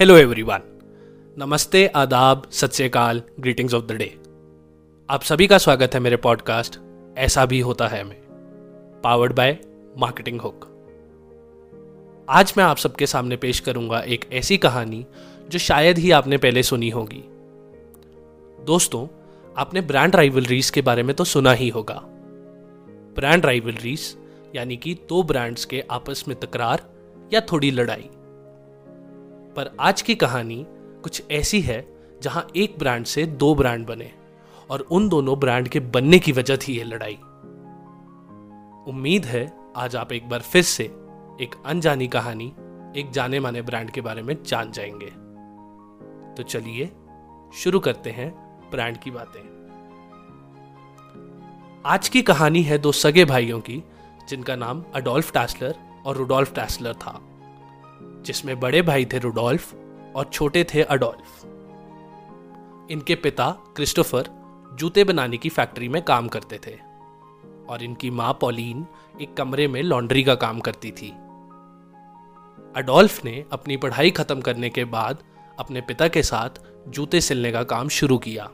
Hello everyone नमस्ते, आदाब सत श्रीकाल ग्रीटिंग्स ऑफ़ द डे आप सभी का स्वागत है मेरे पॉडकास्ट ऐसा भी होता है में पावर्ड बाय मार्केटिंग हुक आज मैं आप सबके सामने पेश करूँगा एक ऐसी कहानी जो शायद ही आपने पहले सुनी होगी। दोस्तों, आपने ब्रांड राइवलरीज के बारे में तो सुना ही होगा। ब्रांड राइवलरीज यानी कि दो ब्रांड्स के आपस में तकरार या थोड़ी लड़ाई। पर आज की कहानी कुछ ऐसी है जहाँ एक ब्रांड से दो ब्रांड बने और उन दोनों ब्रांड के बनने की वजह थी यह लड़ाई। उम्मीद है आज आप एक बार फिर से एक अनजानी कहानी एक जाने माने ब्रांड के बारे में जान जाएँगे। तो चलिए शुरू करते हैं ब्रांड की बातें। आज की कहानी है दो सगे भाइयों की जिनका नाम अडोल्फ टैसलर और रुडोल्फ टैसलर था। जिसमें बड़े भाई थे रुडोल्फ और छोटे थे अडोल्फ। इनके पिता क्रिस्टोफर जूते बनाने की फैक्ट्री में काम करते थे और इनकी माँ पॉलीन एक कमरे में लॉन्ड्री का काम करती थी। अडोल्फ ने अपनी पढ़ाई खत्म करने के बाद अपने पिता के साथ जूते सिलने का काम शुरू किया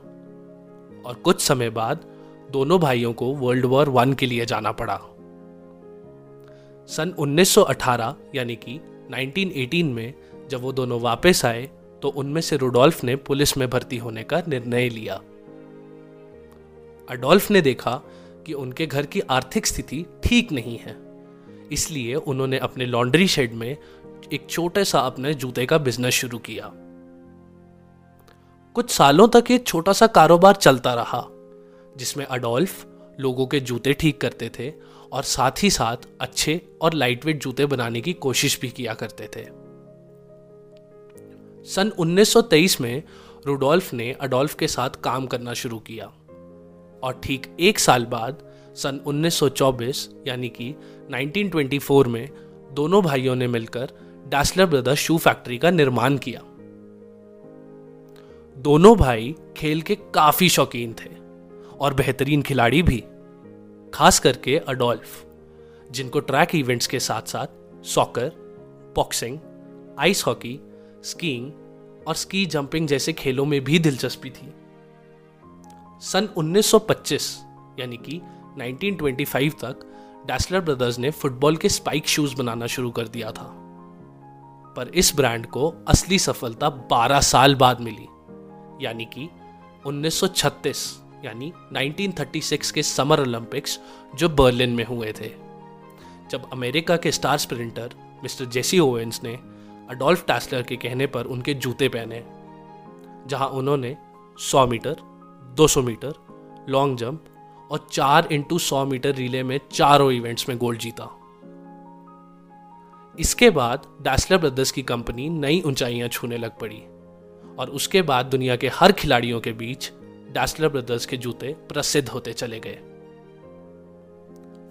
और कुछ समय बाद दोनों भाइयों को वर्ल्ड वॉर वन के लिए जाना पड़ा। सन 1918 यानी कि 1918 में जब वो दोनों वापस आए तो उनमें से रुडोल्फ ने पुलिस में भर्ती होने का निर्णय लिया। अडोल्फ ने देखा कि उनके घर की आर्थिक स्थिति ठीक नहीं है। इसलिए उन्होंने अपने लॉन्ड्री शेड में एक छोटे सा अपने जूते का बिज़नेस शुरू किया। कुछ सालों तक ये छोटा सा कारोबार चलता रहा, जिसमें अडोल्फ लोगों के जूते ठीक करते थे और साथ ही साथ अच्छे और लाइटवेट जूते बनाने की कोशिश भी किया करते थे। सन 1923 में रुडोल्फ ने अडोल्फ के साथ काम करना शुरू किया और ठीक एक साल बाद सन 1924 यानी कि 1924 में दोनों भाइयों ने मिलकर डैसलर ब्रदर्स शू फैक्ट्री का निर्माण किया। दोनों भाई खेल के काफ़ी शौकीन थे। और बेहतरीन खिलाड़ी भी, खास करके अडोल्फ, जिनको ट्रैक इवेंट्स के साथ साथ soccer, boxing, ice hockey, skiing और स्की जंपिंग जैसे खेलों में भी दिलचस्पी थी। सन 1925 यानी कि 1925 तक, डैसलर ब्रदर्स ने फुटबॉल के स्पाइक शूज़ बनाना शुरू कर दिया था। पर इस ब्रांड को असली सफलता 12 साल बाद मिली, यानी कि 1936 यानी 1936 के समर ओलंपिक्स जो बर्लिन में हुए थे। जब अमेरिका के star sprinter mister Jesse Owens ने अडोल्फ टैसलर के कहने पर उनके जूते पहने, जहाँ उन्होंने 100 मीटर 200 मीटर, लॉन्ग जंप और चार इंटू सौ मीटर रिले में चारों इवेंट्स में गोल्ड जीता। इसके बाद डैसलर ब्रदर्स की कंपनी नई ऊंचाइयाँ छूने लग पड़ी और उसके बाद दुनिया के हर खिलाड़ियों के बीच डैसलर ब्रदर्स के जूते प्रसिद्ध होते चले गए।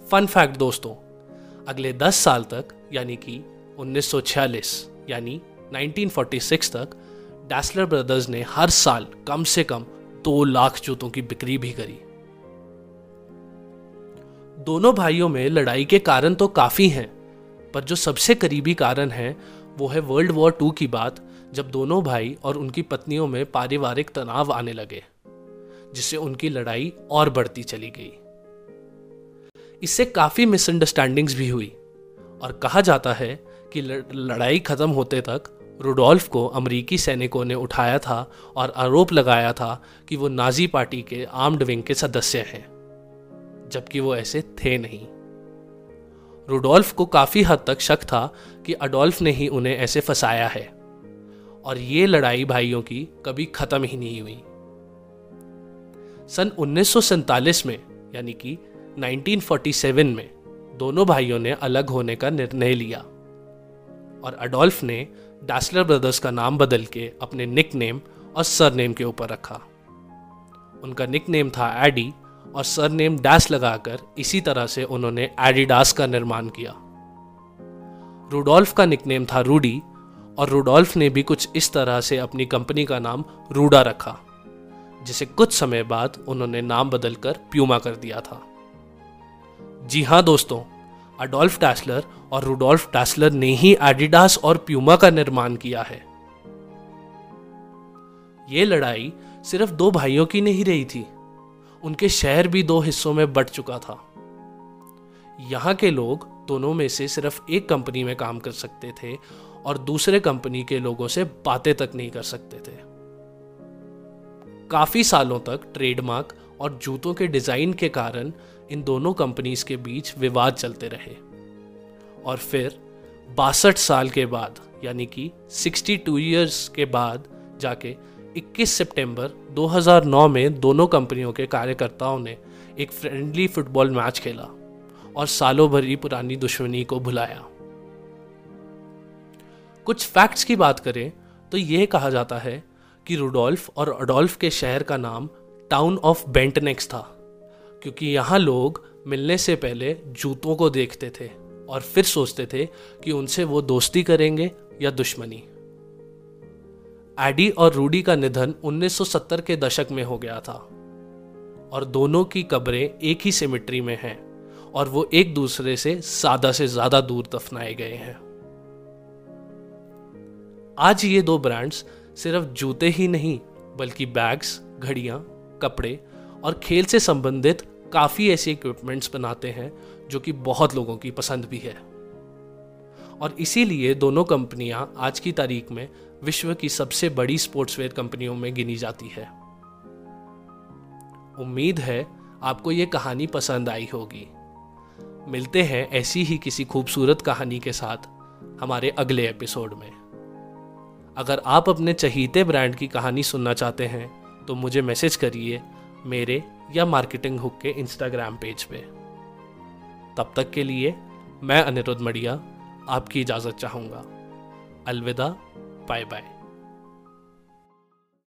फन फैक्ट दोस्तों, अगले 10 साल तक, यानी कि 1946 यानी 1946 तक डैसलर ब्रदर्स ने हर साल कम से कम दो लाख जूतों की बिक्री भी करी। दोनों भाइयों में लड़ाई के कारण तो काफ़ी हैं, पर जो सबसे करीबी कारण है, वो है वर्ल्ड वॉर टू की बात, जब दोनों भाई और उनकी पत्नियों में पारिवारिक तनाव आने लगे। जिससे उनकी लड़ाई और बढ़ती चली गई। इससे काफ़ी मिसअंडरस्टैंडिंग्स भी हुई और कहा जाता है कि लड़ाई खत्म होते तक रुडोल्फ को अमरीकी सैनिकों ने उठाया था और आरोप लगाया था कि वो नाजी पार्टी के आर्म्ड विंग के सदस्य हैं, जबकि वो ऐसे थे नहीं। रुडोल्फ को काफ़ी हद तक शक था कि अडोल्फ ने ही उन्हें ऐसे फंसाया है और ये लड़ाई भाइयों की कभी खत्म ही नहीं हुई। सन उन्नीस सौ सैंतालीस में, यानी कि 1947 में, दोनों भाइयों ने अलग होने का निर्णय लिया। और अडोल्फ ने डैसलर ब्रदर्स का नाम बदल के अपने निक नेम और सर नेम के ऊपर रखा। उनका निक नेम था एडी और सर नेम लगाकर इसी तरह से उन्होंने एडिडास का निर्माण किया। रूडोल्फ का निकनेम था रूडी और रूडोल्फ ने भी कुछ इस तरह से अपनी कंपनी का नाम रूडा रखा। जिसे कुछ समय बाद उन्होंने नाम बदलकर प्यूमा कर दिया था। जी हाँ दोस्तों, अडोल्फ टैसलर और रूडोल्फ टैसलर ने ही एडिडास और प्यूमा का निर्माण किया है। ये लड़ाई सिर्फ़ दो भाइयों की नहीं रही थी, उनके शहर भी दो हिस्सों में बट चुका था। यहाँ के लोग दोनों में से सिर्फ़ एक कंपनी में काम कर सकते थे और दूसरे कंपनी के लोगों से बातें तक नहीं कर सकते थे। काफ़ी सालों तक ट्रेडमार्क और जूतों के डिज़ाइन के कारण इन दोनों कंपनीज़ के बीच विवाद चलते रहे। और फिर बासठ साल के बाद, यानी कि 62 इयर्स के बाद जाके 21 सितंबर 2009 में दोनों कंपनियों के कार्यकर्ताओं ने एक फ्रेंडली फुटबॉल मैच खेला और सालों भरी पुरानी दुश्मनी को भुलाया। कुछ फैक्ट्स की बात करें तो यह कहा जाता है कि रुडोल्फ और अडोल्फ के शहर का नाम टाउन ऑफ़ बेंटनेक्स था, क्योंकि यहाँ लोग मिलने से पहले जूतों को देखते थे और फिर सोचते थे कि उनसे वो दोस्ती करेंगे या दुश्मनी। एडी और रूडी का निधन 1970 के दशक में हो गया था और दोनों की कब्रें एक ही सिमिट्री में हैं और वो एक दूसरे से ज़्यादा से ज़्यादा दूर दफनाए गए हैं। आज ये दो ब्रांड्स सिर्फ़ जूते ही नहीं, बल्कि बैग्स घड़ियाँ, कपड़े और खेल से संबंधित काफ़ी ऐसे इक्विपमेंट्स बनाते हैं जो कि बहुत लोगों की पसंद भी है। और इसीलिए दोनों कंपनियाँ आज की तारीख में विश्व की सबसे बड़ी स्पोर्ट्सवेयर कंपनियों में गिनी जाती है। उम्मीद है आपको ये कहानी पसंद आई होगी। मिलते हैं ऐसी ही किसी खूबसूरत कहानी के साथ हमारे अगले एपिसोड में। अगर आप अपने चहीते ब्रांड की कहानी सुनना चाहते हैं तो मुझे मैसेज करिए मेरे या मार्केटिंग हुक के इंस्टाग्राम पेज पे। तब तक के लिए मैं अनिरुद्ध मड़िया आपकी इजाज़त चाहूँगा। अलविदा बाय बाय